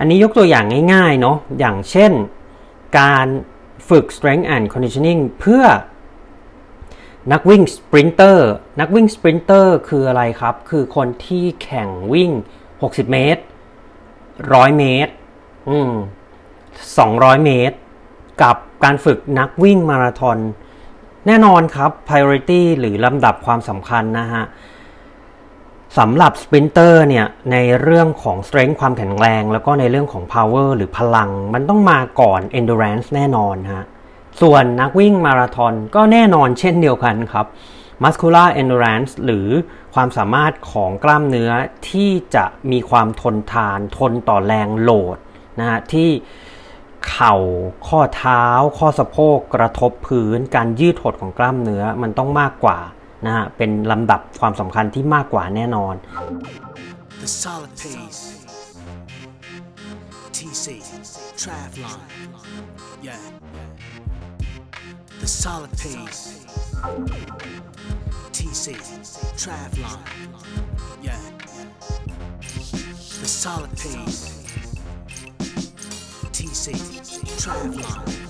อันนี้ยกตัวอย่างง่ายๆเนาะอย่างเช่นการฝึก strength and conditioning เพื่อนักวิ่ง sprinter นักวิ่ง sprinter คืออะไรครับ คือคนที่แข่งวิ่ง 60 เมตร 100 เมตร อืม 200 เมตร กับการฝึกนักวิ่งมาราธอนแน่นอนครับ priority หรือลำดับความสำคัญนะฮะ สำหรับสปรินเตอร์เนี่ยในเรื่องของ strength ความแข็งแรง แล้วก็ในเรื่องของ power หรือพลัง มันต้องมาก่อน endurance แน่นอนฮะส่วนนักวิ่งมาราธอนก็แน่นอนเช่นเดียวกันครับ muscular endurance หรือความสามารถของกล้ามเนื้อที่จะมีความทนทาน ทนต่อแรงโหลดนะฮะที่เข่าข้อเท้า ข้อสะโพกกระทบพื้น การยืดหดของกล้ามเนื้อมันต้องมากกว่า นะฮะเป็นลำดับความสำคัญที่มากกว่าแน่นอน The solid pace TC Travlon yeah The solid pace TC Travlon yeah The solid pace TC Travlon yeah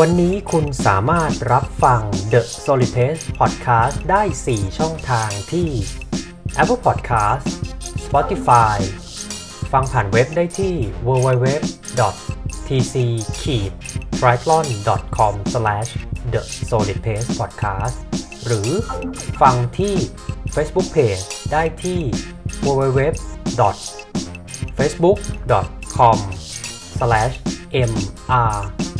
วันนี้คุณสามารถรับฟัง The s o l i Pace Podcast ได้ 4 ช่องทางที่ Apple Podcast Spotify ฟังผ่านเว็บได้ที่ www.tc-triathlon.com the solid pace podcast หรือฟังที่ Facebook Page ได้ที่ www.facebook.com mr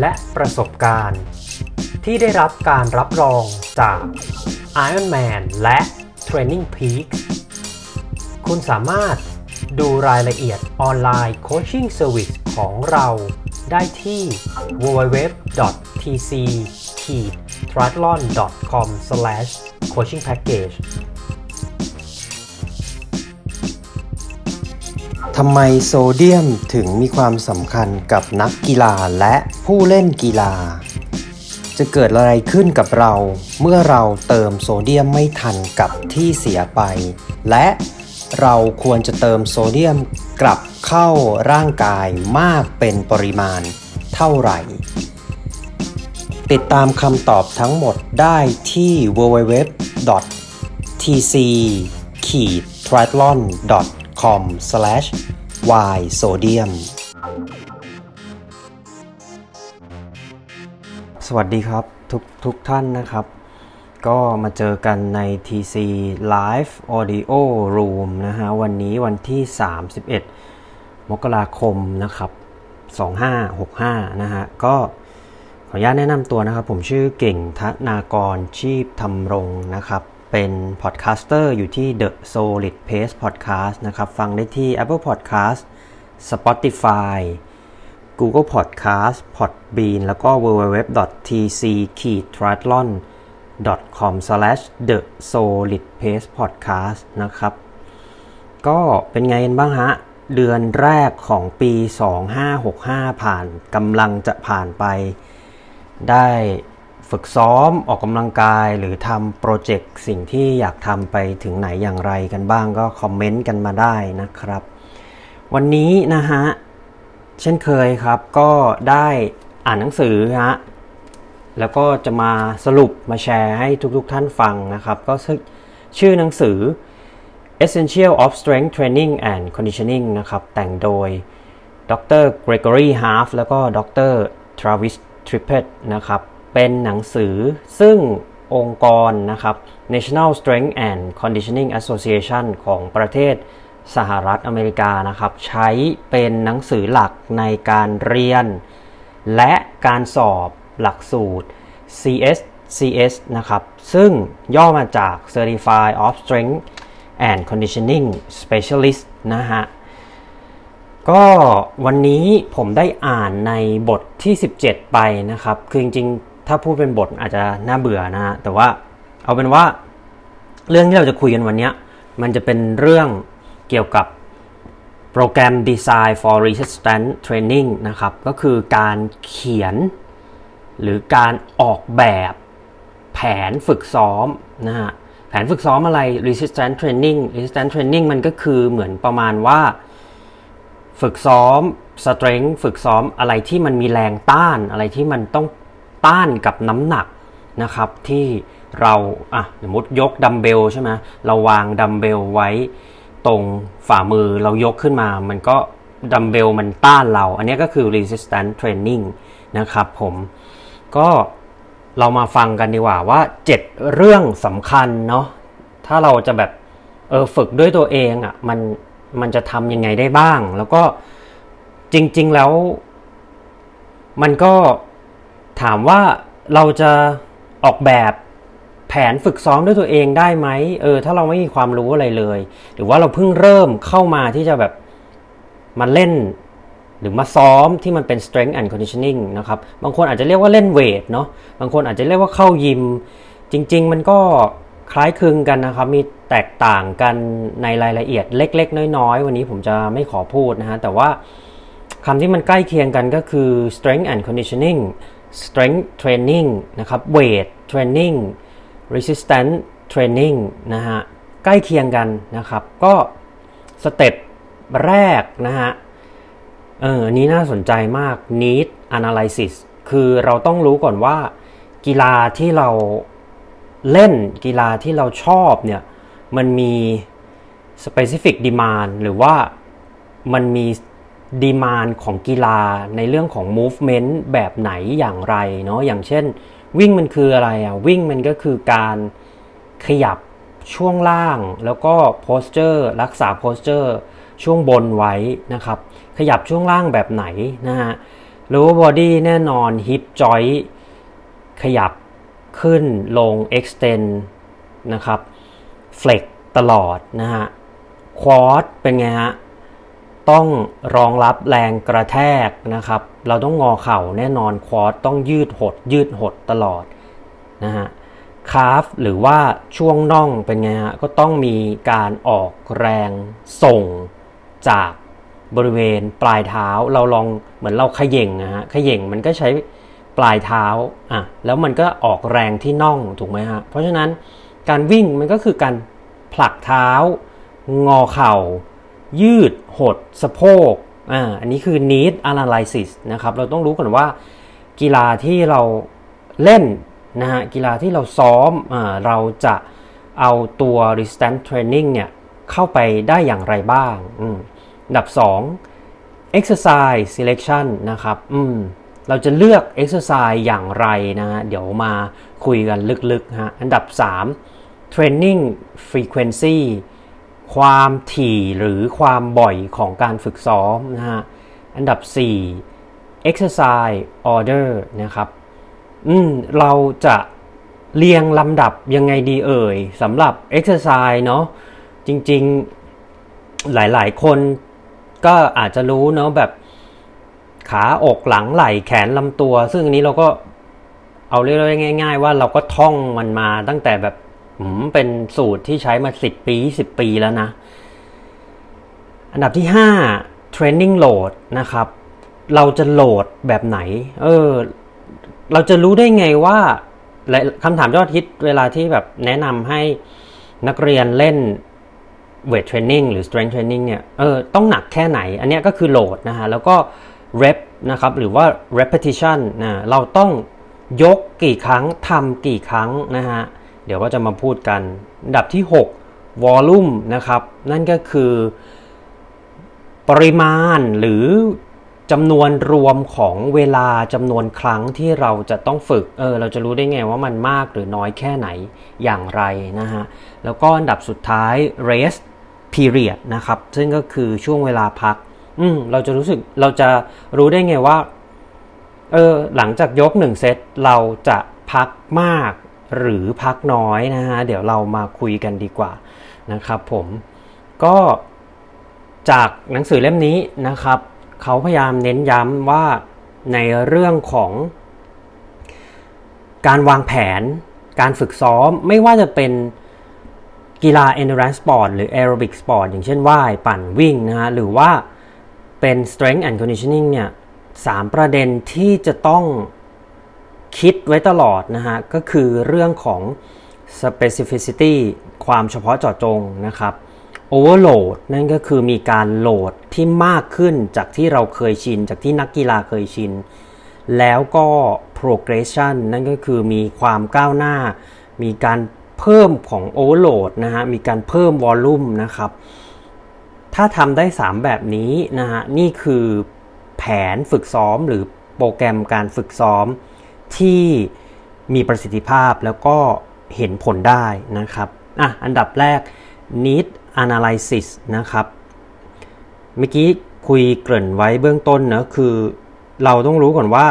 และประสบการณ์ ที่ได้รับการรับรองจาก Ironman และ Training Peak คุณสามารถดูรายละเอียด online coaching service ของเราได้ที่ www.tc-triathlon.com/coachingpackage ทำไมโซเดียมถึงมีความสำคัญกับนักกีฬาและผู้เล่นกีฬา จะเกิดอะไรขึ้นกับเรา เมื่อเราเติมโซเดียมไม่ทันกับที่เสียไป และเราควรจะเติมโซเดียมกลับเข้าร่างกายมากเป็นปริมาณเท่าไหร่ ติดตามคำตอบทั้งหมดได้ที่ www.tc-triathlon.com com y sodium สวัสดีครับทุกทุกท่านนะครับ ก็มาเจอกันใน TC Live Audio Room นะฮะ วันนี้วันที่ 31 มกราคมนะครับ 2565 นะฮะ ก็ขออนุญาตแนะนำตัวนะครับ ผมชื่อเก่งทนากรชีพธรรมรงนะครับ เป็น podcaster อยู่ที่ The Solid Pace Podcast นะครับ ฟังได้ที่ Apple Podcast Spotify Google Podcast Podbean แล้วก็ www.tc-triathlon.com/the solid pace podcast นะครับ ก็เป็นไงกันบ้างฮะ เดือนแรกของปี 2565 ผ่านกำลังจะผ่านไปได้ ฝึกซ้อมออกกำลังกายหรือทำโปรเจกต์สิ่งที่อยากทำไปถึงไหนอย่างไรกันบ้างก็คอมเมนต์กันมาได้นะครับ วันนี้นะฮะ เช่นเคยครับก็ได้อ่านหนังสือฮะแล้วก็จะมาสรุปมาแชร์ให้ทุกๆทท่านฟังนะครับ ก็ชื่อหนังสือ Essential of Strength Training and Conditioning นะครับ แต่งโดยดร Gregory Half แล้วก็ดร Travis Trippett นะครับ เป็นหนังสือซึ่งองค์กรนะครับ National Strength and Conditioning Association ของประเทศสหรัฐอเมริกานะครับ ใช้เป็นหนังสือหลักในการเรียน และการสอบหลักสูตร CSCS นะครับ ซึ่งย่อมาจาก Certified of Strength and Conditioning Specialist นะฮะ ก็วันนี้ผมได้อ่านในบทที่ 17 ไปนะครับ คือจริงๆ ถ้าพูดเป็นบทอาจจะน่าเบื่อนะฮะแต่ว่าเอาเป็นว่าเรื่องที่เราจะคุยกันวันนี้มันจะเป็นเรื่องเกี่ยวกับโปรแกรม Design for Resistance Training นะครับ ก็คือการเขียน หรือการออกแบบแผนฝึกซ้อมนะฮะแผนฝึกซ้อมอะไร resistance training resistance training มันก็คือเหมือนประมาณว่า ฝึกซ้อม strength ฝึกซ้อมอะไรที่มันมีแรงต้านอะไรที่มันต้อง ต้านกับน้ำหนักนะครับที่เราอะสมมติยกดัมเบลใช่ไหมเราวางดัมเบลไว้ตรงฝ่ามือเรายกขึ้นมา มันก็ดัมเบลมันต้านเรา อันนี้ก็คือ resistance training นะครับผมก็เรามาฟังกันดีกว่าว่า 7 เรื่องสำคัญเนาะถ้าเราจะแบบเออฝึกด้วยตัวเองอะ่ะมันมันจะทำยังไงได้บ้าง แล้วก็จริง ๆ แล้ว มันก็ ถามว่าเราจะออกแบบแผนฝึกซ้อมด้วยตัวเองได้ไหมเออถ้าเราไม่มีความรู้อะไรเลย หรือว่าเราเพิ่งเริ่มเข้ามาที่จะแบบมาเล่น หรือมาซ้อมที่มันเป็น strength and conditioning นะครับบางคนอาจจะเรียกว่าเล่นเวทเนาะบางคนอาจจะเรียกว่าเข้ายิม จริง ๆ มันก็คล้ายคลึงกันนะครับ มีแตกต่างกันในรายละเอียดเล็ก ๆ น้อย ๆ วันนี้ผมจะไม่ขอพูดนะฮะแต่ว่าคำที่มันใกล้เคียงกันก็คือ strength and conditioning strength training นะครับ weight training resistance training นะฮะใกล้เคียงกันนะครับ ก็สเต็ปแรกนะฮะเอออันนี้น่าสนใจมาก need analysis คือเราต้องรู้ก่อนว่า กีฬาที่เราเล่นกีฬาที่เราชอบเนี่ย มันมี specific demand หรือว่ามันมี demand ของกีฬาในเรื่องของ movement แบบไหนอย่างไรเนาะอย่างเช่น วิ่งมันคืออะไรอะวิ่งมันก็คือการขยับช่วงล่างแล้วก็ posture รักษา posture ช่วงบนไว้นะครับ ขยับช่วงล่างแบบไหนนะฮะ lower body แน่นอน hip joint ขยับขึ้นลง extend นะครับ flex ตลอดนะฮะ quad เป็นไงฮะ ต้องรองรับแรงกระแทกนะครับ เราต้องงอเข่าแน่นอน quad ต้องยืดหด ยืดหดตลอดนะฮะ calf หรือว่าช่วงน่องเป็นไงฮะก็ต้องมีการออกแรงส่งจากบริเวณปลายเท้าเราลองเหมือนเราขย่งนะฮะขย่งมันก็ใช้ปลายเท้าอะแล้วมันก็ออกแรงที่น่องถูกไหมฮะเพราะฉะนั้นการวิ่งมันก็คือการผลักเท้างอเข่า ยืดหดสะโพกอ่าอันนี้คือ need analysis นะครับ เราต้องรู้ก่อนว่ากีฬาที่เราเล่นนะฮะกีฬาที่เราซ้อมอ่าเราจะเอาตัว resistance training เนี่ยเข้าไปได้อย่างไรบ้างอืมอันดับ 2 exercise selection นะครับอืมเราจะเลือก exercise อย่างไรนะฮะเดี๋ยวมาคุยกันลึกๆฮะอันดับ 3 training frequency ความถี่หรือความบ่อยของการฝึกซ้อมนะฮะ อันดับ 4 exercise order นะครับ อืม เราจะเรียงลำดับยังไงดีเอ่ยสำหรับ exercise เนาะ จริง ๆ หลาย ๆ คนก็อาจจะรู้เนาะแบบขาอกหลังไหล่แขนลำตัว ซึ่งอันนี้เราก็เอาเรียกง่าย ๆ ว่าเราก็ท่องมันมาตั้งแต่แบบ เป็นสูตรที่ใช้มาสิบปีสิบปีแล้วนะ อันดับที่ห้า training load นะครับ เราจะโหลดแบบไหน เออ เราจะรู้ได้ไงว่าคำถามยอดฮิตเวลาที่แบบแนะนำให้นักเรียนเล่น weight training หรือ strength training เนี่ย เออ ต้องหนักแค่ไหน อันนี้ก็คือโหลดนะฮะ แล้วก็ rep นะครับ หรือว่า repetition นะ เราต้องยกกี่ครั้งทำกี่ครั้งนะฮะ เดี๋ยวก็จะมาพูดกัน อันดับที่ volume นะครับ นั่นก็คือ ปริมาณหรือจำนวนรวมของเวลาจำนวนครั้งที่เราจะต้องฝึก เออ เราจะรู้ได้ไงว่ามันมากหรือน้อยแค่ไหนอย่างไรนะฮะ แล้วก็อันดับสุดท้าย rest period นะครับ ซึ่งก็คือช่วงเวลาพัก อืม เราจะรู้สึก เราจะรู้ได้ไงว่า เออ หลังจากยกหนึ่งเซตเราจะพักมาก หรือพักน้อยนะฮะเดี๋ยวเรามาคุยกันดีกว่านะครับผมก็จากหนังสือเล่มนี้นะครับ เขาพยายามเน้นย้ำว่าในเรื่องของ การวางแผน การฝึกซ้อมไม่ว่าจะเป็นกีฬา endurance sport หรือ aerobic sport อย่างเช่นว่ายปั่นวิ่งนะฮะหรือว่าเป็น strength and conditioning เนี่ยสามประเด็นที่จะต้อง คิดไว้ตลอดนะฮะก็คือเรื่องของ specificity ความเฉพาะเจาะจงนะครับโอเวอร์โหลดนั่นก็คือมีการโหลดที่มากขึ้นจากที่เราเคยชิน จากที่นักกีฬาเคยชิน แล้วก็ progression นั่นก็คือมีความก้าวหน้า มีการเพิ่มของโอเวอร์โหลดนะฮะมีการเพิ่มวอลลุ่มนะครับ ถ้าทำได้ 3 แบบนี้นะฮะนี่คือแผนฝึกซ้อมหรือโปรแกรมการฝึกซ้อม ที่มีประสิทธิภาพแล้วก็เห็นผลได้นะครับอะอันดับแรก need analysis นะครับ เมื่อกี้คุยเกริ่นไว้เบื้องต้นนะคือเราต้องรู้ก่อนว่า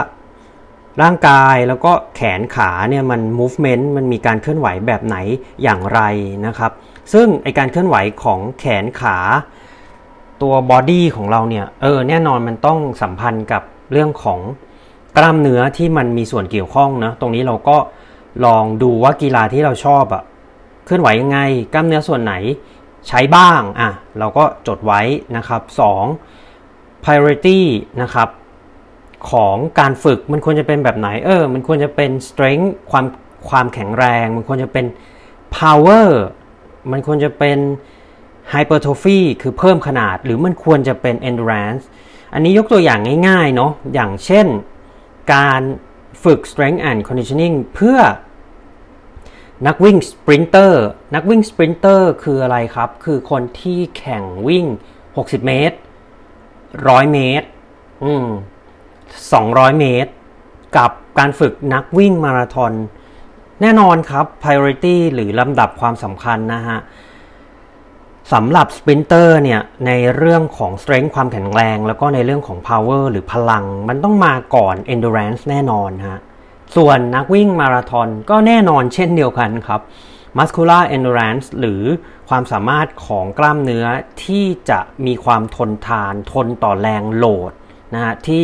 ร่างกายแล้วก็แขนขาเนี่ยมัน movement มันมีการเคลื่อนไหวแบบไหนอย่างไรนะครับ ซึ่งไอการเคลื่อนไหวของแขนขาตัวบอดี้ของเราเนี่ยเออแน่นอนมันต้องสัมพันธ์กับเรื่องของ กล้ามเนื้อที่มันมีส่วนเกี่ยวข้องนะตรงนี้เราก็ลองดูว่ากีฬาที่เราชอบอะเคลื่อนไหวยังไง กล้ามเนื้อส่วนไหนใช้บ้างอะเราก็จดไว้นะครับ 2. priority นะครับของการฝึกมันควรจะเป็นแบบไหนเออมันควรจะเป็น strength ความความแข็งแรง มันควรจะเป็น power มันควรจะเป็น hypertrophy คือเพิ่มขนาด หรือมันควรจะเป็น endurance อันนี้ยกตัวอย่างง่ายๆเนาะอย่างเช่น การฝึก strength and conditioning เพื่อนักวิ่ง sprinter นักวิ่ง sprinter คืออะไรครับ คือคนที่แข่งวิ่ง 60 เมตร 100 เมตร อืม200 เมตร กับการฝึกนักวิ่งมาราธอนแน่นอนครับ priority หรือลำดับความสำคัญนะฮะ สำหรับสปรินเตอร์เนี่ยในเรื่องของ strength ความแข็งแรง แล้วก็ในเรื่องของ power หรือพลัง มันต้องมาก่อน endurance แน่นอนฮะส่วนนักวิ่งมาราธอนก็แน่นอนเช่นเดียวกันครับ muscular endurance หรือความสามารถของกล้ามเนื้อที่จะมีความทนทาน ทนต่อแรงโหลดนะฮะที่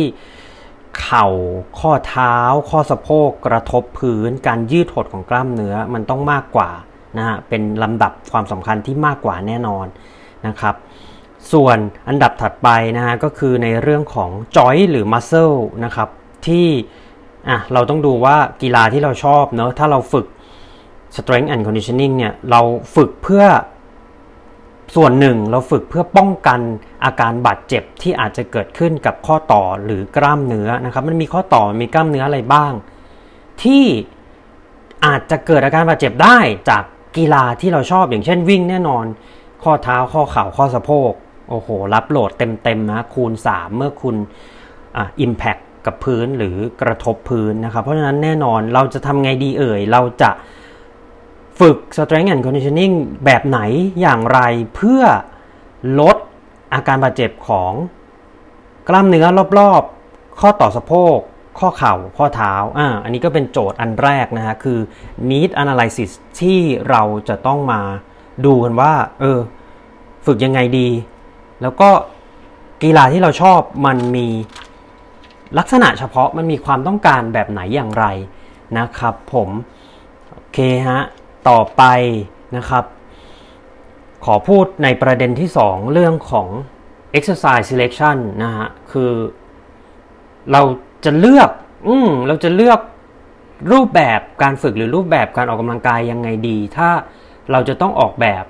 เข่าข้อเท้า ข้อสะโพกกระทบพื้น การยืดหดของกล้ามเนื้อมันต้องมากกว่า นะฮะเป็นลำดับความสำคัญที่มากกว่าแน่นอนนะครับ ส่วนอันดับถัดไปนะฮะก็คือในเรื่องของ joint หรือ muscle นะครับที่อะเราต้องดูว่ากีฬาที่เราชอบเนอะถ้าเราฝึก strength and conditioning เนี่ยเราฝึกเพื่อส่วนหนึ่งเราฝึกเพื่อป้องกันอาการบาดเจ็บที่อาจจะเกิดขึ้นกับข้อต่อหรือกล้ามเนื้อนะครับ มันมีข้อต่อมีกล้ามเนื้ออะไรบ้าง ที่อาจจะเกิดอาการบาดเจ็บได้จาก กีฬาที่เราชอบอย่างเช่นวิ่งแน่นอน ข้อเท้าข้อเข่าข้อสะโพกโอ้โห รับโหลดเต็มๆนะคูณ 3 เมื่อคุณอ่า impact กับพื้นหรือกระทบพื้นนะครับ เพราะฉะนั้นแน่นอนเราจะทำไงดีเอ่ย เราจะฝึก strength and conditioning แบบไหนอย่างไรเพื่อลดอาการบาดเจ็บของกล้ามเนื้อรอบๆ ข้อต่อสะโพก ข้อเข่าข้อเท้าอ่าอันนี้ก็เป็นโจทย์อันแรกนะฮะ คือ need analysis ที่เราจะต้องมาดูกันว่า เออ ฝึกยังไงดี แล้วก็กีฬาที่เราชอบมันมีลักษณะเฉพาะมันมีความต้องการแบบไหนอย่างไรนะครับ ผมโอเคฮะต่อไปนะครับ ขอพูดในประเด็นที่ 2 เรื่องของ exercise selection นะฮะ คือเรา จะเลือก อืมเราจะเลือกรูปแบบการฝึกหรือรูปแบบการออกกำลังกายยังไงดี ถ้าเราจะต้องออกแบบ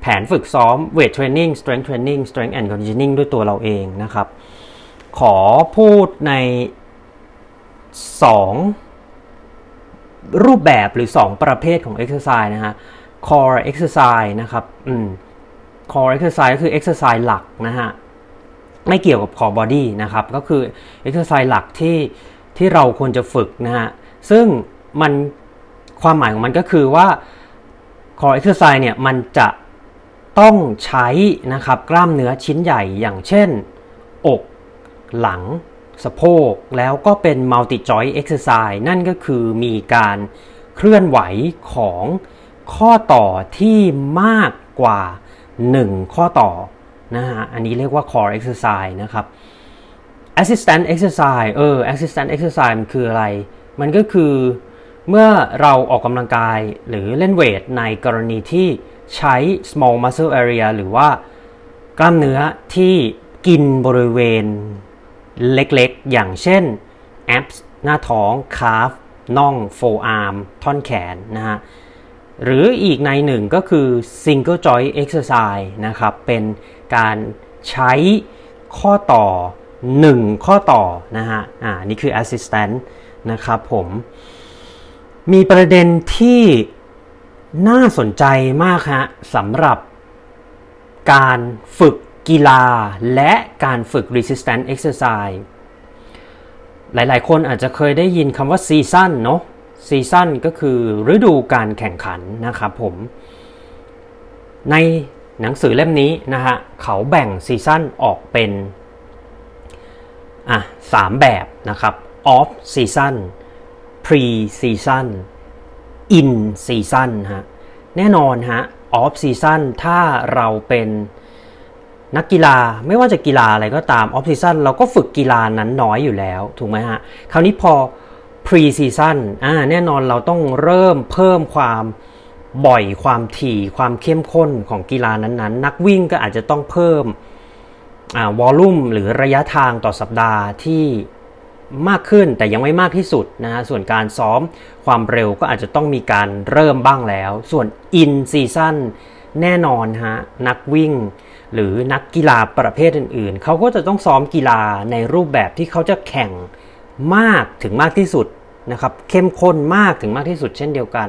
แผนฝึกซ้อม weight training strength training strength and conditioning ด้วยตัวเราเองนะครับ ขอพูดใน 2 รูปแบบหรือ 2 ประเภทของ exercise นะฮะ core exercise นะครับอืม core exercise ก็คือ exercise หลักนะฮะ ไม่เกี่ยวกับ core body นะครับก็คือ exercise หลักที่ที่เราควรจะฝึกนะฮะซึ่งมันความหมายของมันก็คือว่า core exercise เนี่ยมันจะต้องใช้นะครับกล้ามเนื้อชิ้นใหญ่อย่างเช่น อก หลัง สะโพก แล้วก็เป็น multi joint exercise นั่นก็คือมีการเคลื่อนไหวของข้อต่อที่มากกว่า 1 ข้อต่อ นะฮะ อันนี้เรียกว่า core exercise นะครับ assistant exercise เออ assistant exercise มันคืออะไร มันก็คือเมื่อเราออกกำลังกายหรือเล่นเวทในกรณีที่ใช้ small muscle area หรือว่ากล้ามเนื้อที่กินบริเวณเล็กๆ อย่างเช่น abs หน้าท้อง calf น่อง forearm ท่อนแขนนะฮะ หรืออีกในหนึ่งก็คือ single joint exercise นะครับ เป็น การใช้ข้อต่อ 1 ข้อต่อนะฮะอ่านี่คือ assistant นะครับผม มีประเด็นที่น่าสนใจมากฮะสำหรับการฝึกกีฬาและการฝึก resistance exercise หลายๆ คนอาจจะเคยได้ยินคำว่าซีซั่นเนาะซีซั่นก็คือฤดูการแข่งขันนะครับผม ใน หนังสือเล่มนี้นะฮะเขาแบ่งซีซั่นออกเป็นอะสามแบบนะครับ off season pre season in season ฮะแน่นอนฮะ off season ถ้าเราเป็นนักกีฬาไม่ว่าจะกีฬาอะไรก็ตาม off season เราก็ฝึกกีฬานั้นน้อยอยู่แล้ว ถูกไหมฮะ คราวนี้พอ pre season อ่าแน่นอนเราต้องเริ่มเพิ่มความ บ่อยความถี่ความเข้มข้นของกีฬานั้นๆ นักวิ่งก็อาจจะต้องเพิ่มวอลลุ่มหรือระยะทางต่อสัปดาห์ที่มากขึ้นแต่ยังไม่มากที่สุดนะฮะส่วนการซ้อมความเร็วก็อาจจะต้องมีการเริ่มบ้างแล้ว ส่วน in season แน่นอนฮะนักวิ่ง หรือนักกีฬาประเภทอื่นๆ เขาก็จะต้องซ้อมกีฬาในรูปแบบที่เขาจะแข่งมากถึงมากที่สุดนะครับเข้มข้นมากถึงมากที่สุดเช่นเดียวกัน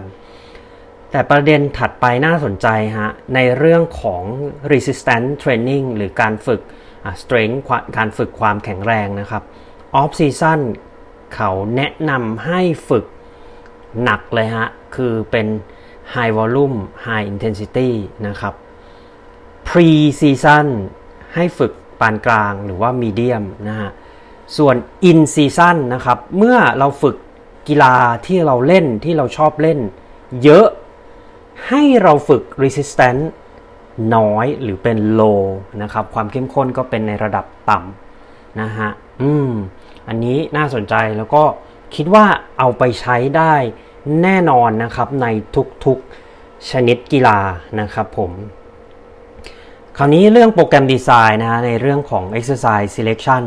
แต่ประเด็นถัดไปน่าสนใจฮะ ในเรื่องของ resistance training หรือการฝึก strength การฝึกความแข็งแรงนะครับ off season เขาแนะนำให้ฝึกหนักเลยฮะ คือเป็น High Volume High Intensity นะครับ Pre Season ให้ฝึกปานกลางหรือว่า Medium นะฮะ ส่วน In Season นะครับ เมื่อเราฝึกกีฬาที่เราเล่นที่เราชอบเล่นเยอะ ให้เราฝึก Resistance น้อยหรือเป็น Low นะครับ ความเข้มข้นก็เป็นในระดับต่ำนะฮะ อืม อันนี้น่าสนใจแล้วก็คิดว่าเอาไปใช้ได้แน่นอนนะครับในทุกๆชนิดกีฬานะครับผม คราวนี้เรื่อง program design นะฮะในเรื่องของ exercise selection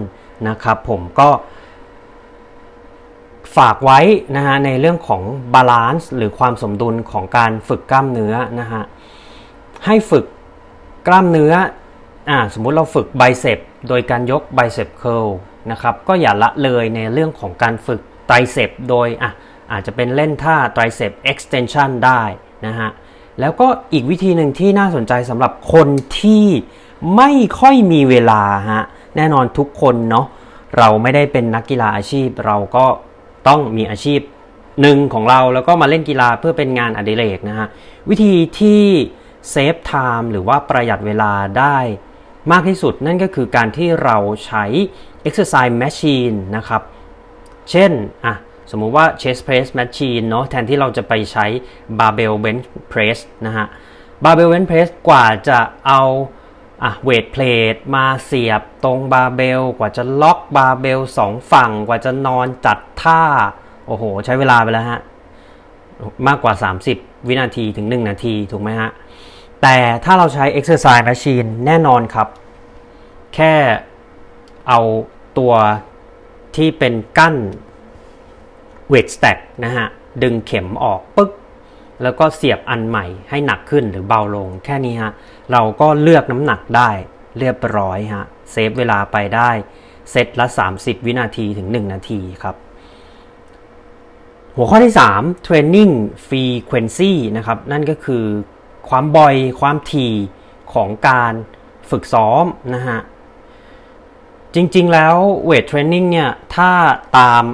นะครับผมก็ ฝากไว้นะฮะในเรื่องของ balance หรือความสมดุลของการฝึกกล้ามเนื้อนะฮะให้ฝึกกล้ามเนื้ออ่าสมมุติเราฝึก biceps โดยการยก biceps curl นะครับก็อย่าละเลยในเรื่องของการฝึก triceps โดยอะอาจจะเป็นเล่นท่าไตรเซป extension ได้นะฮะแล้วก็อีกวิธีหนึ่งที่น่าสนใจสำหรับคนที่ไม่ค่อยมีเวลาฮะแน่นอนทุกคนเนาะเราไม่ได้เป็นนักกีฬาอาชีพ เราก็ ต้องมีอาชีพหนึ่งของเราแล้วก็มาเล่นกีฬาเพื่อเป็นงานอดิเรกนะฮะวิธีที่ save time หรือว่าประหยัดเวลาได้มากที่สุดนั่นก็คือการที่เราใช้ exercise machine นะครับ เช่นอะสมมุติว่า chest press machine เนาะแทนที่เราจะไปใช้ barbell bench press นะฮะ barbell bench press กว่าจะเอา อะเวทเพลทมาเสียบตรงบาเบลกว่าจะล็อกบาเบลสองฝั่งกว่าจะนอนจัดท่า โอ้โห ใช้เวลาไปแล้วฮะ มากกว่า 30 วินาทีถึง 1 นาที ถูกไหมฮะ แต่ถ้าเราใช้ exercise machine แน่นอนครับ แค่เอาตัวที่เป็นกั้น weight stack นะฮะ ดึงเข็มออกปึ๊ก แล้วก็เสียบอันใหม่ให้หนักขึ้นหรือเบาลง แค่นี้ฮะ เราก็เลือกน้ำหนักได้เรียบร้อยฮะ save เวลาไปได้เซตละ 30 วินาทีถึง 1 นาทีครับ หัวข้อที่ 3 training frequency นะครับ นั่นก็คือความบ่อยความถี่ของการฝึกซ้อมนะฮะ จริงๆแล้วเวทเทรนนิ่งเนี่ย ถ้าตาม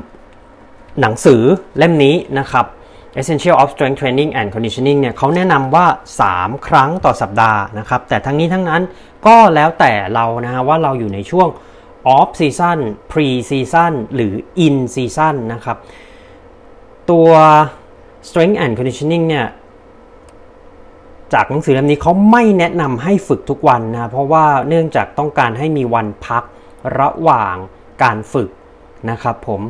หนังสือเล่มนี้นะครับ Essential of Strength Training and Conditioning เนี่ยเขาแนะนำว่า 3 ครั้งต่อสัปดาห์นะครับ แต่ทั้งนี้ทั้งนั้นก็แล้วแต่เรานะฮะว่าเราอยู่ในช่วง off season pre season หรือ in season นะครับ ตัว strength and conditioning เนี่ยจากหนังสือเล่มนี้เขาไม่แนะนำให้ฝึกทุกวันนะ เพราะว่าเนื่องจากต้องการให้มีวันพักระหว่างการฝึกนะครับผม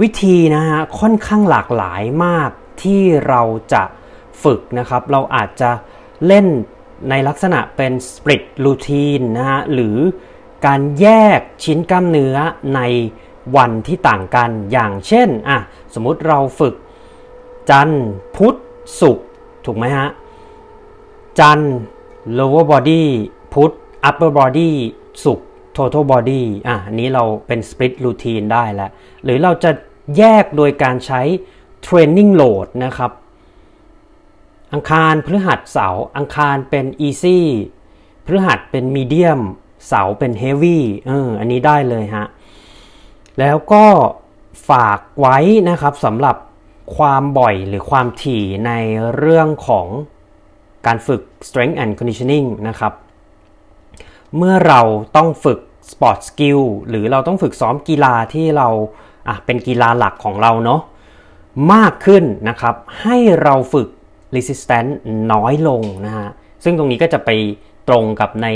วิธีนะฮะค่อนข้างหลากหลายมาก ที่เราจะฝึกนะครับ เราอาจจะเล่นในลักษณะเป็น split routine นะฮะหรือการแยกชิ้นกล้ามเนื้อในวันที่ต่างกันอย่างเช่นอะสมมุติเราฝึก จันทร์พุธศุกร์ถูกไหมฮะ จันทร์ lower body พุธ upper body ศุกร์ total body อะอันนี้เราเป็น split routine ได้แล้ว หรือเราจะแยกโดยการใช้ training load นะครับ อังคารพฤหัสเสาร์อังคารเป็น easy พฤหัสเป็น medium เสาเป็น heavy เอออันนี้ได้เลยฮะ แล้วก็ฝากไว้นะครับสำหรับความบ่อยหรือความถี่ในเรื่องของการฝึก strength and conditioning นะครับ เมื่อเราต้องฝึก sport skill หรือเราต้องฝึกซ้อมกีฬาที่เราอะเป็นกีฬาหลักของเราเนาะ มากขึ้นนะครับ ให้เราฝึก resistance น้อยลงนะฮะ ซึ่งตรงนี้ก็จะไปตรงกับใน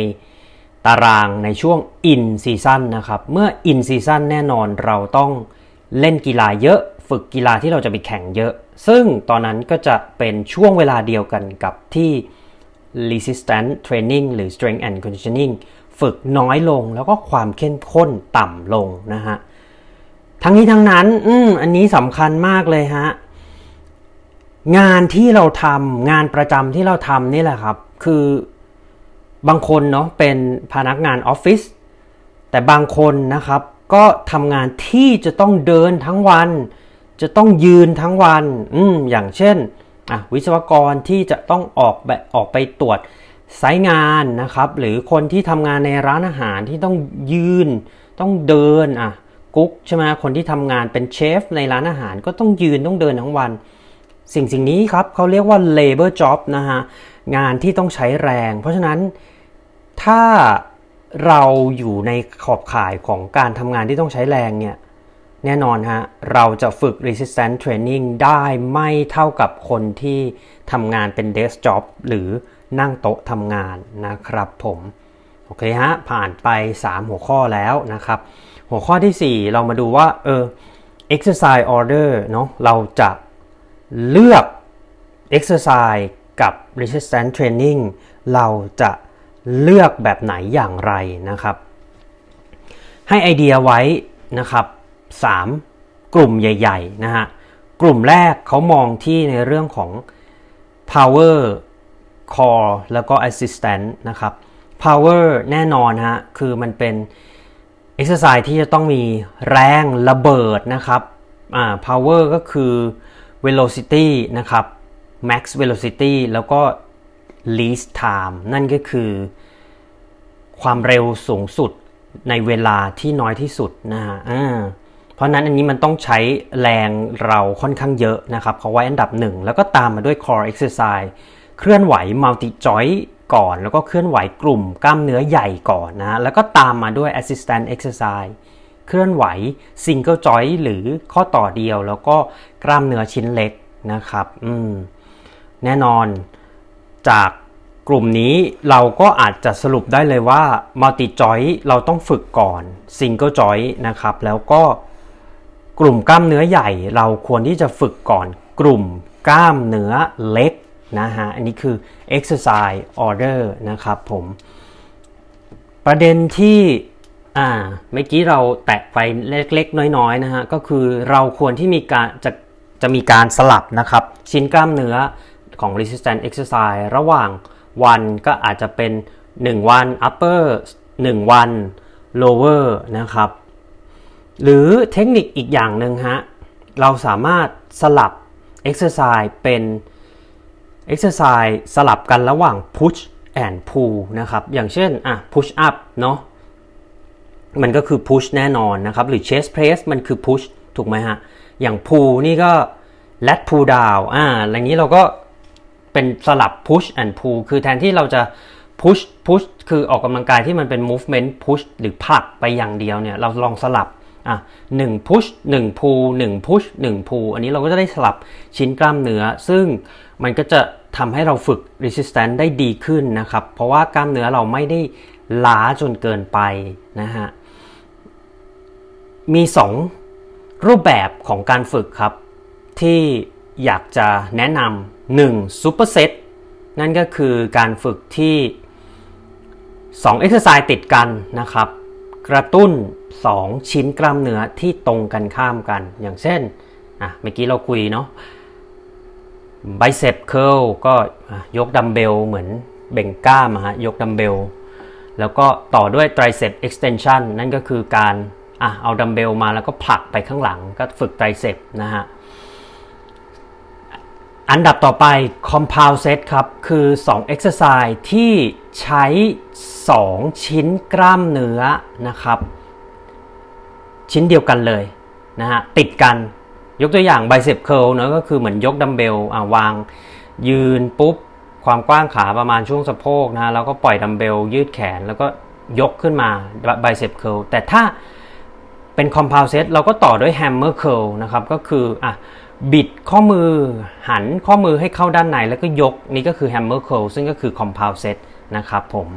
ตารางในช่วง in season นะครับ เมื่อ in season แน่นอนเราต้องเล่นกีฬาเยอะ ฝึกกีฬาที่เราจะไปแข่งเยอะ ซึ่งตอนนั้นก็จะเป็นช่วงเวลาเดียวกันกับที่ resistance training หรือ strength and conditioning ฝึกน้อยลงแล้วก็ความเข้มข้นต่ำลงนะฮะ ทั้งนี้ทั้งนั้น อืมอันนี้สำคัญมากเลยฮะ งานที่เราทำงานประจำที่เราทำนี่แหละครับ คือบางคนเนาะเป็นพนักงานออฟฟิศแต่บางคนนะครับ ก็ทำงานที่จะต้องเดินทั้งวัน จะต้องยืนทั้งวัน อืมอย่างเช่นอะวิศวกรที่จะต้องออกแบบออกไปตรวจไซต์งานนะครับ หรือคนที่ทำงานในร้านอาหารที่ต้องยืนต้องเดินอะ กุ๊กใช่ไหมคนที่ทำงานเป็นเชฟในร้านอาหารก็ต้องยืนต้องเดินทั้งวัน สิ่งสิ่งนี้ครับเขาเรียกว่า labor job นะฮะงานที่ต้องใช้แรง เพราะฉะนั้นถ้าเราอยู่ในขอบข่ายของการทำงานที่ต้องใช้แรงเนี่ยแน่นอนฮะเราจะฝึก resistance training ได้ไม่เท่ากับคนที่ทำงานเป็น desk job หรือนั่งโต๊ะทำงานนะครับผม โอเคฮะ ผ่านไป 3 หัวข้อแล้วนะครับ หัวข้อที่ 4 เรามาดูว่าเออ exercise order เนาะเราจะเลือก exercise กับ resistance training เราจะเลือกแบบไหนอย่างไรนะครับ ให้ไอเดียไว้นะครับ 3 กลุ่มใหญ่ๆนะฮะกลุ่มแรกเขามองที่ในเรื่องของ power core แล้วก็ assistant นะครับ power แน่นอนฮะคือมันเป็น exercise ที่จะต้องมีแรงระเบิดนะครับอ่า power ก็คือ velocity นะครับ max velocity แล้วก็ least time นั่นก็คือ ความเร็วสูงสุดในเวลาที่น้อยที่สุดนะฮะเพราะนั้นอันนี้มันต้องใช้แรงเราค่อนข้างเยอะนะครับเขาไว้อันดับหนึ่งแล้วก็ตามมาด้วย core exercise เคลื่อนไหว multi joint ก่อน แล้วก็เคลื่อนไหวกลุ่มกล้ามเนื้อใหญ่ก่อนนะแล้วก็ตามมาด้วย assistant exercise เคลื่อนไหว single joint หรือข้อต่อเดียว แล้วก็กล้ามเนื้อชิ้นเล็กนะครับอืมแน่นอนจากกลุ่มนี้เราก็อาจจะสรุปได้เลยว่า multi joint เราต้องฝึกก่อน single joint นะครับแล้วก็กลุ่มกล้ามเนื้อใหญ่ เราควรที่จะฝึกก่อน กลุ่มกล้ามเนื้อเล็ก นะฮะ อันนี้คือ exercise order นะครับผม ประเด็นที่อ่าเมื่อกี้เราแตะไปเล็กๆ น้อยๆนะฮะ ก็คือเราควรที่มีการจะจะมีการสลับนะครับ ชิ้นกล้ามเนื้อของ resistance exercise ระหว่างวันก็อาจจะเป็น 1 วัน upper 1 วัน lower นะครับ หรือเทคนิคอีกอย่างหนึ่งฮะ เราสามารถสลับ exercise เป็น exercise สลับกันระหว่าง push and pull นะครับ อย่างเช่นอะ push up เนาะมันก็คือ push แน่นอนนะครับ หรือ chest press มันคือ push ถูกไหมฮะ อย่าง pull นี่ก็ lat pull down อ่าอะไรนี้เราก็เป็นสลับ push and pull คือแทนที่เราจะ push push คือออกกำลังกายที่มันเป็น movement push หรือผลักไปอย่างเดียวเนี่ย เราลองสลับอะหนึ่ง push หนึ่ง pull หนึ่ง push หนึ่ง pull อันนี้เราก็จะได้สลับชิ้นกล้ามเนื้อ ซึ่ง มันก็จะทำให้เราฝึก resistance ได้ดีขึ้นนะครับ เพราะว่ากล้ามเนื้อเราไม่ได้ล้าจนเกินไปนะฮะ มี 2 รูปแบบของการฝึกครับ ที่อยากจะแนะนำหนึ่ง superset นั่นก็คือการฝึกที่ 2 exercise ติดกันนะครับ กระตุ้น 2 ชิ้นกล้ามเนื้อที่ตรงกันข้ามกัน อย่างเช่นอะเมื่อกี้เราคุยเนาะ biceps curl ก็ยกดัมเบลเหมือนเบ่งกล้ามฮะยกดัมเบลแล้วก็ต่อด้วย triceps extension นั่นก็คือการอะเอาดัมเบลมาแล้วก็ผลักไปข้างหลังก็ฝึกไตรเซปนะฮะอันดับต่อไป compound set ครับ คือ 2 exercise ที่ใช้ 2 ชิ้นกล้ามเนื้อนะครับ ชิ้นเดียวกันเลยนะฮะติดกัน ยกตัวอย่าง bicep curl เนะก็คือเหมือนยกดัมเบลอ่าวางยืนปุ๊บ ความกว้างขาประมาณช่วงสะโพกนะแล้วก็ปล่อยดัมเบลยืดแขนแล้วก็ยกขึ้นมา bicep curl แต่ถ้าเป็น compound set เราก็ต่อด้วย hammer curl นะครับก็คืออะบิดข้อมือหันข้อมือให้เข้าด้านในแล้วก็ยกนี่ก็คือ hammer curl ซึ่งก็คือ compound set นะครับผม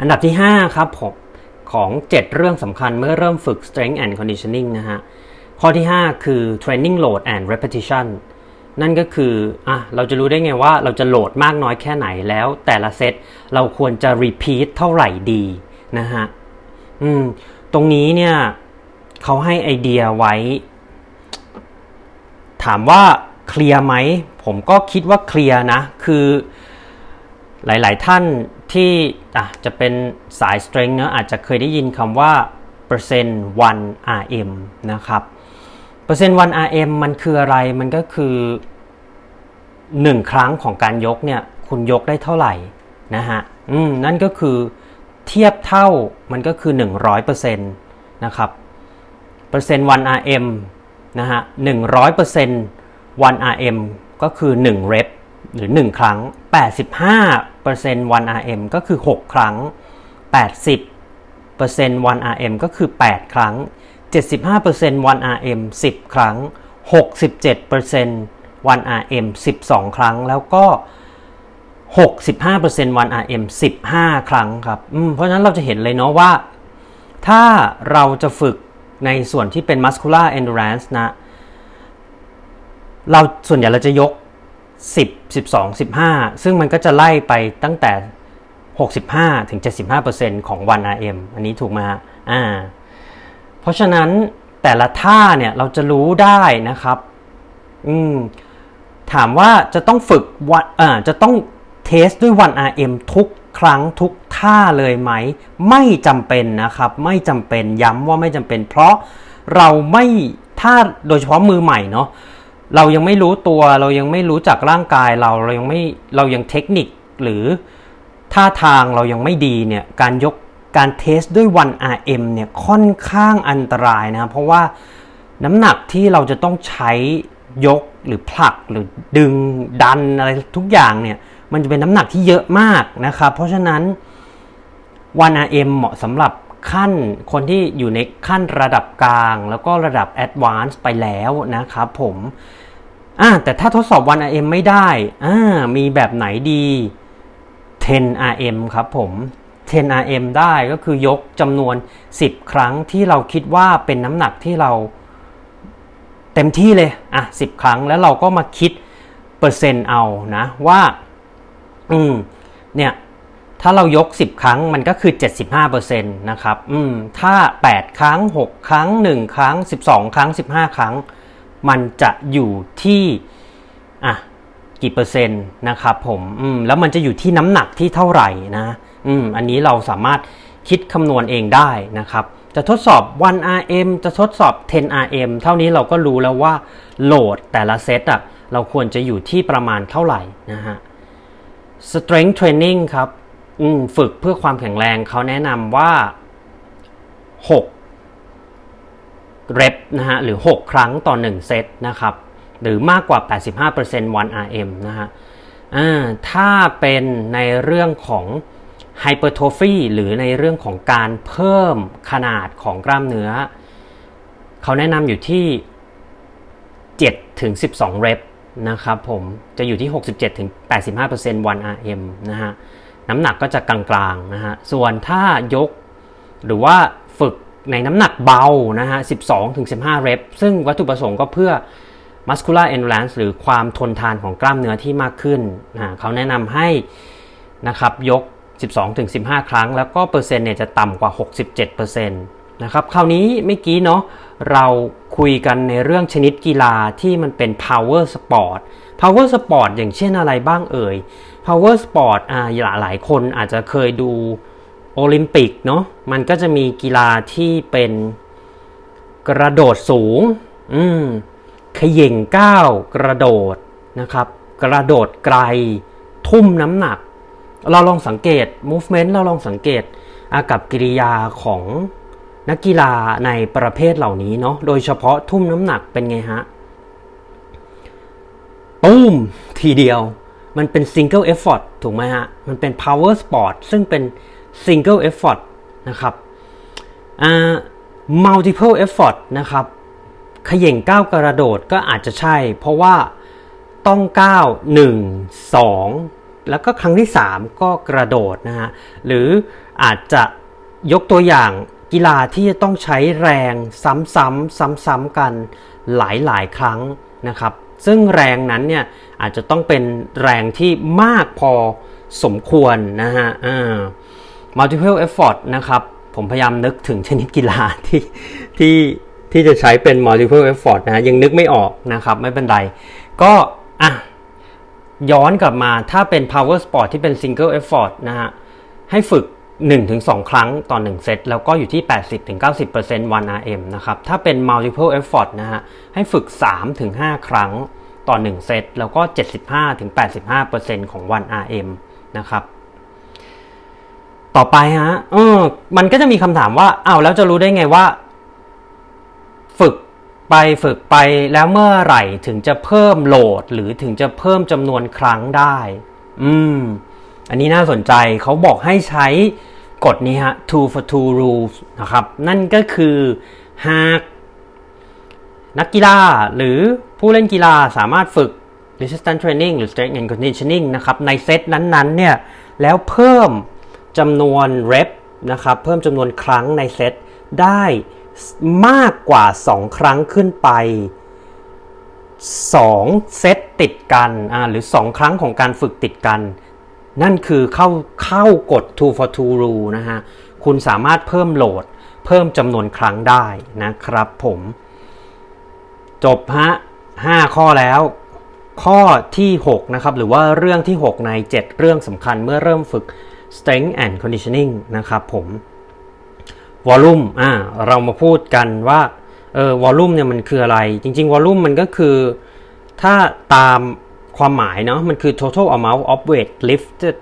อันดับที่ 5 ครับผมของ 7 เรื่องสำคัญเมื่อเริ่มฝึก strength and conditioning นะฮะ ข้อที่ 5 คือ training load and repetition นั่นก็คืออะเราจะรู้ได้ไงว่าเราจะโหลดมากน้อยแค่ไหนแล้วแต่ละเซตเราควรจะ repeat เท่าไหร่ดีนะฮะอืมตรงนี้เนี่ยเขาให้ไอเดียไว้ ถามว่าเคลียร์ไหม ผมก็คิดว่าเคลียร์นะ คือหลาย ๆ ท่านที่อะจะเป็นสาย strength เนะอาจจะเคยได้ยินคำว่าเปอร์เซ็นต์1 RM นะครับ เปอร์เซ็นต์1 RM มันคืออะไร มันก็คือ1ครั้งของการยกเนี่ย คุณยกได้เท่าไหร่นะฮะ อืม นั่นก็คือเทียบเท่ามันก็คือ 100%นะครับ เปอร์เซ็นต์1 RM นะฮะ100% 1 RM ก็คือ1เรปหรือ 1 ครั้ง 85% 1 RM ก็คือ 6 ครั้ง 80% 1 RM ก็คือ 8 ครั้ง 75% 1 RM 10 ครั้ง 67% 1 RM 12 ครั้ง แล้วก็ 65% 1 RM 15 ครั้งครับเพราะฉะนั้นเราจะเห็นเลยเนาะว่า ถ้าเราจะฝึกในส่วนที่เป็น muscular endurance นะ เราส่วนใหญ่เราจะยก 10 12 15 ซึ่งมันก็จะไล่ไปตั้งแต่ 65ถึง75%ของ 1 RM อันนี้ถูกไหมฮะอ่า เพราะฉะนั้นแต่ละท่าเนี่ยเราจะรู้ได้นะครับ อืม ถามว่าจะต้องฝึกวันอ่าจะต้องเทสด้วย1 RM ทุกครั้งทุกท่าเลยไหม ไม่จำเป็นนะครับ ไม่จำเป็นย้ำว่าไม่จำเป็น เพราะเราไม่ถ้าโดยเฉพาะมือใหม่เนาะเรายังไม่รู้ตัวเรายังไม่รู้จักร่างกายเราเรายังไม่เรายังเทคนิคหรือท่าทางเรายังไม่ดีเนี่ยการยก การเทสด้วย 1RM เนี่ยค่อนข้างอันตรายนะครับเพราะว่าน้ำหนักที่เราจะต้องใช้ยกหรือผลักหรือดึงดันอะไรทุกอย่างเนี่ยมันจะเป็นน้ำหนักที่เยอะมากนะครับเพราะฉะนั้น 1RM เหมาะสำหรับขั้นคนที่อยู่ในขั้นระดับกลาง แล้วก็ระดับ Advanced ไปแล้วนะครับผมอ่าแต่ถ้าทดสอบ 1RM ไม่ได้อ่ามีแบบไหนดี 10RM ครับผม 10RM ได้ก็คือยกจำนวน 10 ครั้งที่เราคิดว่าเป็นน้ำหนักที่เราเต็มที่เลยอะ10 ครั้งแล้วเราก็มาคิดเปอร์เซ็นต์เอานะว่าอืมเนี่ยถ้าเรายก 10 ครั้งมันก็คือ 75%นะครับอืมถ้า 8 ครั้ง 6 ครั้ง 1 ครั้ง 12 ครั้ง 15 ครั้ง มันจะอยู่ที่อะกี่เปอร์เซ็นต์นะครับผมอืมแล้วมันจะอยู่ที่น้ำหนักที่เท่าไหร่นะ อืมอันนี้เราสามารถคิดคำนวณเองได้นะครับ จะทดสอบ 1RM จะทดสอบ 10RM เท่านี้เราก็รู้แล้วว่าโหลดแต่ละเซตอะเราควรจะอยู่ที่ประมาณเท่าไหร่นะฮะ strength training ครับฝึกเพื่อความแข็งแรงเขาแนะนำว่า 6 rep นะฮะหรือ 6 ครั้งต่อ 1 เซตนะครับ หรือมากกว่า 85% 1 RM นะฮะถ้าเป็นในเรื่องของ hypertrophy หรือในเรื่องของการเพิ่มขนาดของกล้ามเนื้อ เขาแนะนำอยู่ที่7ถึง12 rep นะครับผมจะอยู่ที่ 67ถึง85% 1 RM นะฮะน้ำหนักก็จะกลางๆนะฮะส่วนถ้ายกหรือว่าฝึกในน้ำหนักเบานะฮะ12ถึง15 rep ซึ่งวัตถุประสงค์ก็เพื่อ muscular endurance หรือความทนทานของกล้ามเนื้อที่มากขึ้นนะเขาแนะนำให้นะครับยก 12-15 ครั้ง แล้วก็เปอร์เซ็นต์เนี่ยจะต่ำกว่า 67%นะครับคราวนี้เมื่อกี้เนาะเราคุยกันในเรื่องชนิดกีฬาที่มันเป็น power sport power sport อย่างเช่นอะไรบ้างเอ่ย power sport อ่าหลายหลายคนอาจจะเคยดูโอลิมปิกเนาะมันก็จะมีกีฬาที่เป็นกระโดดสูง อืมขย่งก้าวกระโดดนะครับ กระโดดไกล ทุ่มน้ำหนัก เราลองสังเกต movement เราลองสังเกตอากับกิริยาของนักกีฬาในประเภทเหล่านี้เนาะโดยเฉพาะทุ่มน้ำหนักเป็นไงฮะปุ้มทีเดียว มันเป็น single effort ถูกไหมฮะ มันเป็น power sport ซึ่งเป็น single effort นะครับ multiple effort นะครับขย่งก้าวกระโดดก็อาจจะใช่ เพราะว่าต้องก้าว1 2 แล้วก็ครั้งที่ 3 ก็กระโดดนะฮะหรืออาจจะยกตัวอย่างกีฬาที่จะต้องใช้แรงซ้ำๆซ้ำๆกันหลายๆ ครั้งนะครับ ซึ่งแรงนั้นเนี่ยอาจจะต้องเป็นแรงที่มากพอสมควรนะฮะ multiple effort นะครับ ผมพยายามนึกถึงชนิดกีฬาที่ที่ที่จะใช้เป็น multiple effort นะยังนึกไม่ออกนะครับ ไม่เป็นไร ก็อะ ย้อนกลับมาถ้าเป็น power sport ที่เป็น single effort นะฮะ ให้ฝึก 1-2 ครั้งต่อ 1 เซต แล้วก็อยู่ที่ 80-90% 1 RM นะครับ ถ้าเป็น multiple effort นะฮะ ให้ฝึก 3-5 ครั้งต่อ 1 เซต แล้วก็ 75-85%ของ 1 RM นะครับต่อไปฮะเออมันก็จะมีคำถามว่า อ้าวแล้วจะรู้ได้ไงว่า ไปฝึกไปแล้วเมื่อไหร่ถึงจะเพิ่มโหลด หรือถึงจะเพิ่มจำนวนครั้งได้ อืม อันนี้น่าสนใจเขาบอกให้ใช้กฎนี้ฮะ two for two rules นะครับ นั่นก็คือหากนักกีฬาหรือผู้เล่นกีฬาสามารถฝึก resistance training หรือ strength and conditioning นะครับ ในเซตนั้นๆ เนี่ย แล้วเพิ่มจำนวน rep นะครับ เพิ่มจำนวนครั้งในเซตได้ มากกว่า 2 ครั้งขึ้นไป 2 เซตติดกันหรือ 2 ครั้งของการฝึกติดกัน นั่นคือเข้าเข้ากฎ two for two rule นะฮะ คุณสามารถเพิ่มโหลด เพิ่มจำนวนครั้งได้นะครับผม จบฮะ 5 ข้อแล้ว ข้อที่ 6 นะครับ หรือว่าเรื่องที่ 6 ใน 7 เรื่องสำคัญเมื่อเริ่มฝึก strength and conditioning นะครับผม วอลลุ่มอ่าเรามาพูดกันว่าเออ volume เนี่ยมันคืออะไร จริงๆ volume มันก็คือถ้าตามความหมายเนาะมันคือ total amount of weight lifted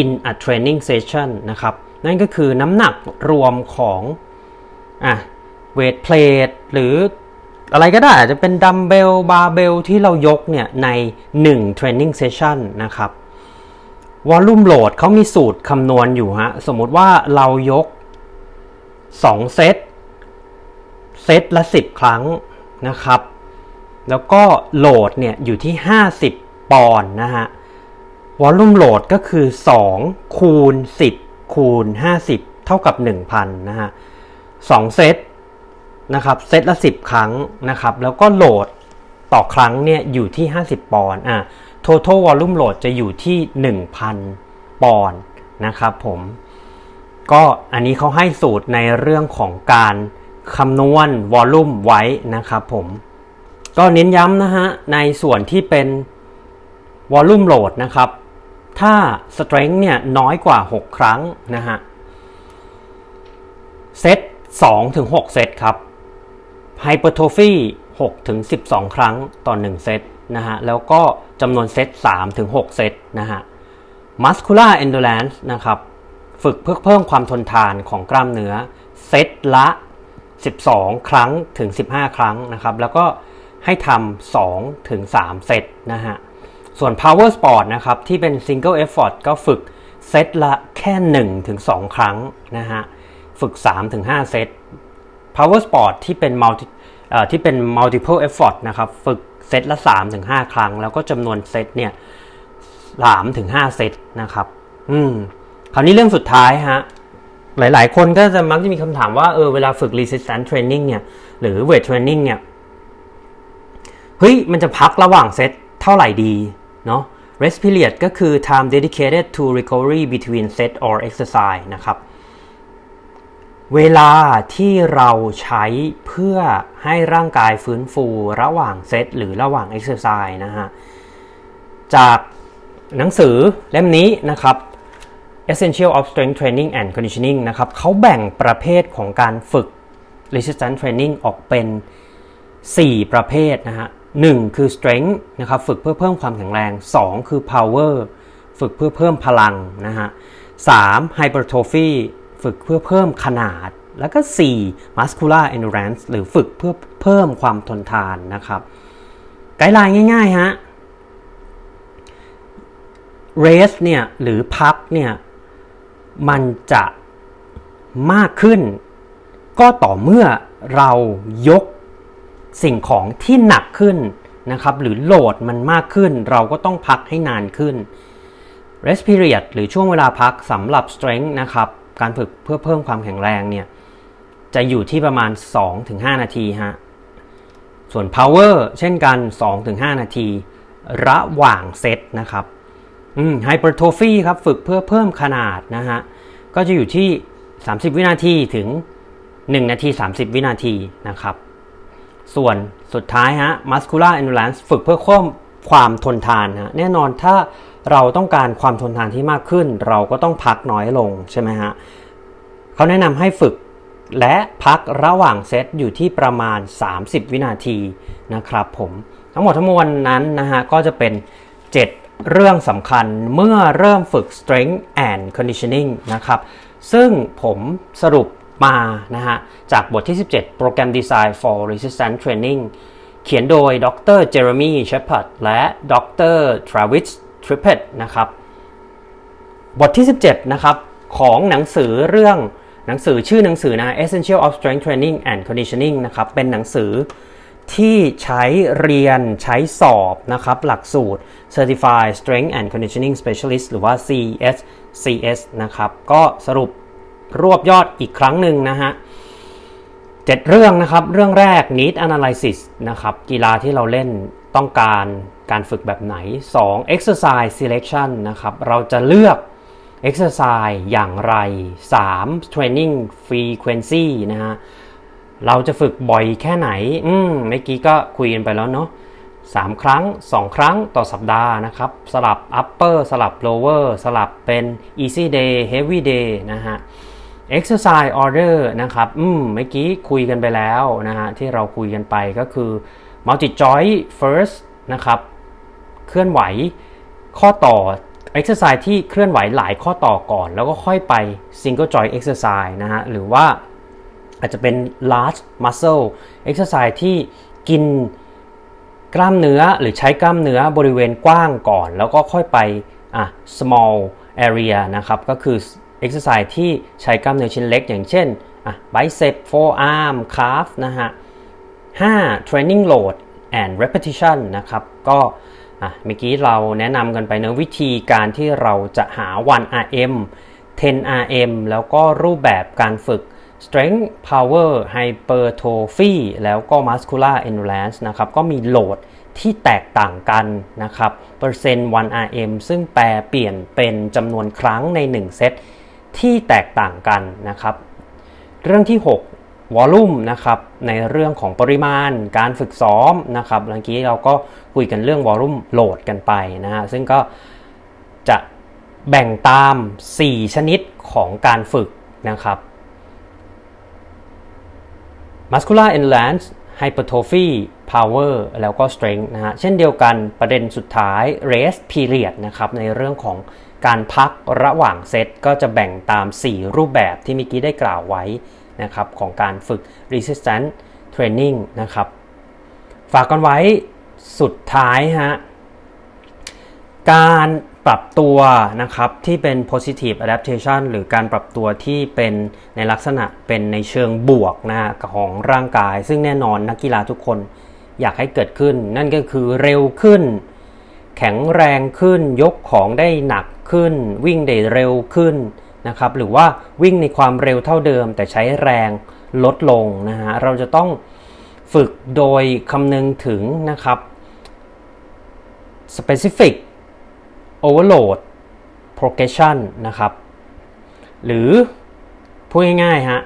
in a training session นะครับ นั่นก็คือน้ำหนักรวมของอะ weight plate หรืออะไรก็ได้อาจจะเป็นดัมเบลบาร์เบลที่เรายกเนี่ยใน1 training session นะครับ volume load เขามีสูตรคำนวณอยู่ฮะ สมมติว่าเรายก 2 เซต เซตละ 10 ครั้งนะครับ แล้วก็โหลดเนี่ยอยู่ที่ 50 ปอนด์นะฮะ วอลลุ่มโหลดก็คือ 2 คูณ 10 คูณ 50 เท่ากับ 1,000 นะฮะ 2 เซตนะครับ เซตละ 10 ครั้งนะครับ แล้วก็โหลดต่อครั้งเนี่ยอยู่ที่ 50 ปอนด์อะ total volume load จะอยู่ที่ 1,000 ปอนด์นะครับผม ก็อันนี้เขาให้สูตรในเรื่องของการคำนวณวอลลุ่มไว้นะครับผม ก็เน้นย้ำนะฮะ ในส่วนที่เป็นวอลลุ่มโหลดนะครับ ถ้า strength เนี่ยน้อยกว่า 6 ครั้งนะฮะ เซต2ถึง6เซตครับ hypertrophy 6ถึง12 ครั้งต่อ 1 เซตนะฮะ แล้วก็จำนวนเซต3ถึง6เซตนะฮะ muscular endurance นะครับ ฝึกเพื่อเพิ่มความทนทานของกล้ามเนื้อเซตละ 12 ครั้งถึง 15 ครั้งนะครับ แล้วก็ให้ทำ2ถึง3เซตนะฮะ ส่วน power sport นะครับ ที่เป็น single effort ก็ฝึกเซตละแค่1ถึง2ครั้งนะฮะ ฝึก3ถึง5เซต power sport ที่เป็น multi ที่เป็น multiple effort นะครับ ฝึกเซตละ3ถึง5ครั้ง แล้วก็จำนวนเซตเนี่ย3ถึง5เซตนะครับ อืม คราวนี้เรื่องสุดท้ายฮะ หลาย ๆ คนก็จะมักจะมีคำถามว่าเออเวลาฝึก resistance training เนี่ย หรือ weight training เนี่ย เฮ้ย มันจะพักระหว่างเซตเท่าไหร่ดีเนาะ rest period ก็คือ time dedicated to recovery between set or exercise นะครับ เวลาที่เราใช้เพื่อให้ร่างกายฟื้นฟูระหว่างเซตหรือระหว่าง exercise นะฮะ จากหนังสือเล่มนี้นะครับ Essential of Strength Training and Conditioning นะครับเขาแบ่งประเภทของการฝึก Resistance Training ออกเป็น 4 ประเภทนะฮะหคือ Strength นะครับฝึกเพื่อเพิ่มความแข็งแรง 2 คือ Power ฝึกเพื่อเพิ่มพลังนะฮะส Hypertrophy ฝึกเพื่อเพิ่มขนาด แล้วก็ 4 Muscular Endurance หรือฝึกเพื่อเพิ่มความทนทานนะครับไกด์ไลน์ง่ายๆฮะ Rest เนี่ยหรือพักเนี่ย มันจะมากขึ้น ก็ต่อเมื่อเรายกสิ่งของที่หนักขึ้นนะครับ หรือโหลดมันมากขึ้น เราก็ต้องพักให้นานขึ้น rest period หรือช่วงเวลาพักสำหรับ strength นะครับ การฝึกเพื่อเพิ่มความแข็งแรงเนี่ย จะอยู่ที่ประมาณ 2-5 นาทีฮะ ส่วน power เช่นกัน 2-5 นาที ระหว่างเซตนะครับ ไฮเปอร์โทฟีครับฝึกเพื่อเพิ่มขนาดนะฮะ ก็จะอยู่ที่ 30 วินาทีถึง 1 นาที 30 วินาทีนะครับ ส่วนสุดท้ายฮะ muscular endurance ฝึกเพื่อเพิ่มความทนทานฮะแน่นอนถ้าเราต้องการความทนทานที่มากขึ้น เราก็ต้องพักน้อยลงใช่ไหมฮะเขาแนะนำให้ฝึกและพักระหว่างเซตอยู่ที่ประมาณ 30 วินาทีนะครับผมทั้งหมดทั้งมวลนั้นนะฮะก็จะเป็น 7 เรื่องสำคัญเมื่อเริ่มฝึก strength and conditioning นะครับ ซึ่งผมสรุปมานะฮะ จากบทที่ 17โปรแกรม Design for Resistance Training เขียนโดยดรเจอร์มีเชพพ a ร์ดและดรทราวิสทริปเปตนะครับ บทที่ 17 นะครับ ของหนังสือเรื่องหนังสือชื่อหนังสือนะ Essential of Strength Training and Conditioning นะครับ เป็นหนังสือ ที่ใช้เรียนใช้สอบนะครับ หลักสูตร Certified Strength and Conditioning Specialist หรือว่า CSCS นะครับ ก็สรุปรวบยอดอีกครั้งหนึ่งนะฮะเจ็ดเรื่องนะครับ เรื่องแรก need analysis นะครับ กีฬาที่เราเล่นต้องการการฝึกแบบไหน 2. exercise selection นะครับ เราจะเลือก exercise อย่างไร 3. training frequency นะฮะ เราจะฝึกบ่อยแค่ไหน อืมเมื่อกี้ก็คุยกันไปแล้วเนาะสามครั้ง 2 ครั้งต่อสัปดาห์นะครับ สลับ upper สลับ lower สลับเป็น easy day heavy day นะฮะ exercise order นะครับ อืม เมื่อกี้คุยกันไปแล้วนะฮะ ที่เราคุยกันไปก็คือ multi joint first นะครับ เคลื่อนไหวข้อต่อ exercise ที่เคลื่อนไหวหลายข้อต่อก่อน แล้วก็ค่อยไป single joint exercise นะฮะ หรือว่า อาจจะเป็น large muscle exercise ที่กินกล้ามเนื้อหรือใช้กล้ามเนื้อบริเวณกว้างก่อน แล้วก็ค่อยไปอะ small area นะครับก็คือ exercise ที่ใช้กล้ามเนื้อชิ้นเล็ก อย่างเช่นอะ bicep forearm calf นะฮะ 5 training load and repetition นะครับก็เมื่อกี้เราแนะนำกันไปเนะวิธีการที่เราจะหา 1RM 10RM แล้วก็รูปแบบการฝึก strength power hypertrophy แล้วก็ muscular endurance นะครับก็มีโหลดที่แตกต่างกันนะครับเปอร์เซ็นต์ 1RM ซึ่งแปลเปลี่ยนเป็นจำนวนครั้งใน 1 เซตที่แตกต่างกันนะครับ เรื่องที่6 volume นะครับในเรื่องของปริมาณการฝึกซ้อมนะครับเมื่อกี้เราก็คุยกันเรื่อง volume load กันไปนะฮะซึ่งก็จะแบ่งตาม 4 ชนิดของการฝึกนะครับ muscular endurance hypertrophy power แล้วก็ strength นะฮะ เช่นเดียวกันประเด็นสุดท้าย rest period นะครับ ในเรื่องของการพักระหว่างเซตก็จะแบ่งตาม 4 รูปแบบที่เมื่อกี้ได้กล่าวไว้นะครับ ของการฝึก resistance training นะครับ ฝากกันไว้สุดท้ายฮะ การ ปรับตัวนะครับที่เป็น positive adaptation หรือการปรับตัวที่เป็นในลักษณะเป็นในเชิงบวกนะของร่างกาย ซึ่งแน่นอนนักกีฬาทุกคนอยากให้เกิดขึ้น นั่นก็คือเร็วขึ้น แข็งแรงขึ้น ยกของได้หนักขึ้น วิ่งได้เร็วขึ้นนะครับหรือว่าวิ่งในความเร็วเท่าเดิม แต่ใช้แรงลดลงนะฮะเราจะต้องฝึกโดยคำนึงถึงนะครับ specific overload progression นะครับ หรือพูดง่ายๆฮะ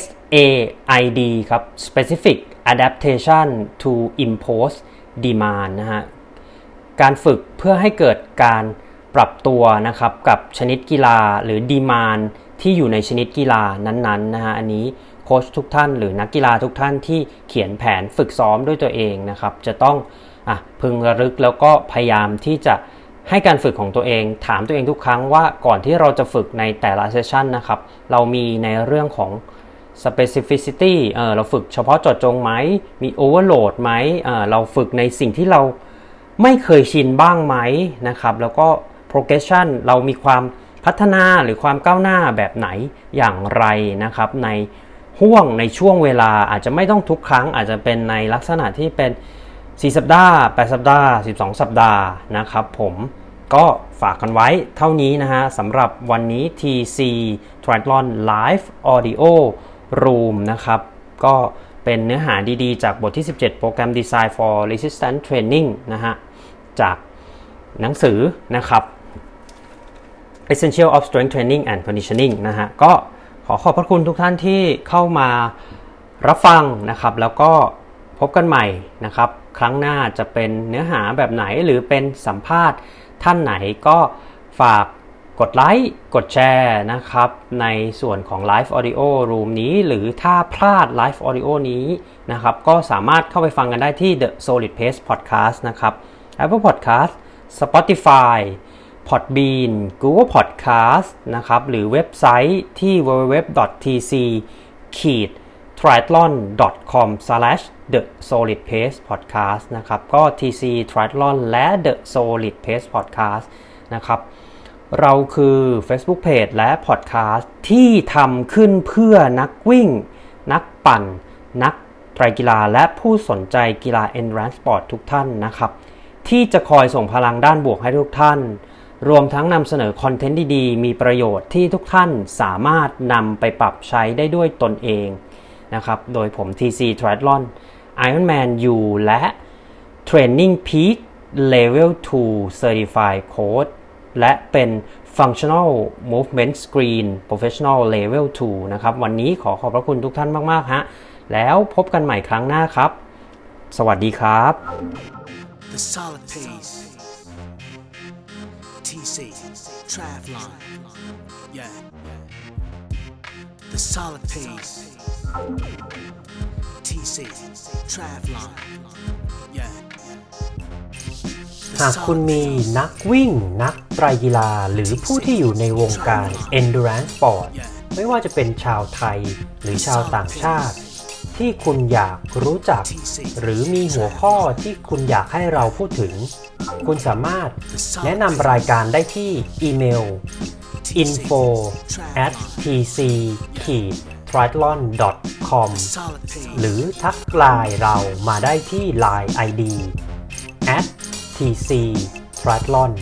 SAID ครับ specific adaptation to impose demand นะฮะ การฝึกเพื่อให้เกิดการปรับตัวนะครับกับชนิดกีฬาหรือ demand ที่อยู่ในชนิดกีฬานั้นๆนะฮะ อันนี้โค้ชทุกท่านหรือนักกีฬาทุกท่านที่เขียนแผนฝึกซ้อมด้วยตัวเองนะครับ จะต้องอพึงระลึกแล้วก็พยายามที่จะ ให้การฝึกของตัวเอง ถามตัวเองทุกครั้งว่าก่อนที่เราจะฝึกในแต่ละเซสชันนะครับ เรามีในเรื่องของ specificity เออเราฝึกเฉพาะเจาะจงไหม มี overload ไหมเออเราฝึกในสิ่งที่เราไม่เคยชินบ้างไหมนะครับ แล้วก็ progression เรามีความพัฒนาหรือความก้าวหน้าแบบไหนอย่างไรนะครับ ในห่วงในช่วงเวลาอาจจะไม่ต้องทุกครั้งอาจจะเป็นในลักษณะที่เป็น 4 สัปดาห์ 8 สัปดาห์ 12 สัปดาห์นะครับผมก็ฝากกันไว้เท่านี้นะฮะสำหรับวันนี้ TC Triathlon Live Audio Room นะครับ ก็เป็นเนื้อหาดีๆ จากบทที่ 17 โปรแกรม Design for Resistance Training นะฮะ จากหนังสือนะครับ Essential of Strength Training and Conditioning นะฮะ ก็ขอขอบพระคุณทุกท่านที่เข้ามารับฟังนะครับ แล้วก็พบกันใหม่นะครับ ครั้งหน้าจะเป็นเนื้อหาแบบไหนหรือเป็นสัมภาษณ์ท่านไหนก็ฝากกดไลค์กดแชร์นะครับในส่วนของ Live Audio Room นี้ หรือถ้าพลาด Live Audio นี้นะครับก็สามารถเข้าไปฟังกันได้ที่ The Solid Pace Podcast นะครับ Apple Podcast Spotify Podbean Google Podcast นะครับหรือเว็บไซต์ที่ www.tc triathlon.com the solid pace podcast นะครับ ก็ TC triathlon และ the solid pace podcast นะครับ เราคือ Facebook Page และ Podcast ที่ทำขึ้นเพื่อนักวิ่ง นักปั่น นักไตรกีฬาและผู้สนใจกีฬา endurance sport ทุกท่านนะครับ ที่จะคอยส่งพลังด้านบวกให้ทุกท่าน รวมทั้งนำเสนอคอนเทนต์ดีๆ มีประโยชน์ที่ทุกท่านสามารถนำไปปรับใช้ได้ด้วยตนเองนะครับ โดยผม TC Triathlon Ironman U และ Training Peak Level 2 Certified Coach และเป็น Functional Movement Screen Professional Level 2 นะครับ วันนี้ขอขอบพระคุณทุกท่านมาก ๆ ฮะ แล้วพบกันใหม่ครั้งหน้าครับ สวัสดีครับ The solid pace. TC, Travlon. Yeah. The solid pace. TC, Travlon. Yeah. หากคุณมีนักวิ่ง นักไตรกีฬา หรือผู้ที่อยู่ในวงการ endurance sport ไม่ว่าจะเป็นชาวไทยหรือชาวต่างชาติ ที่คุณอยากรู้จัก หรือมีหัวข้อที่คุณอยากให้เราพูดถึง คุณสามารถแนะนำรายการได้ที่อีเมล info at tc triathlon com Solid pace. หรือทักไลน์เรามาได้ที่ Line ID at tc triathlon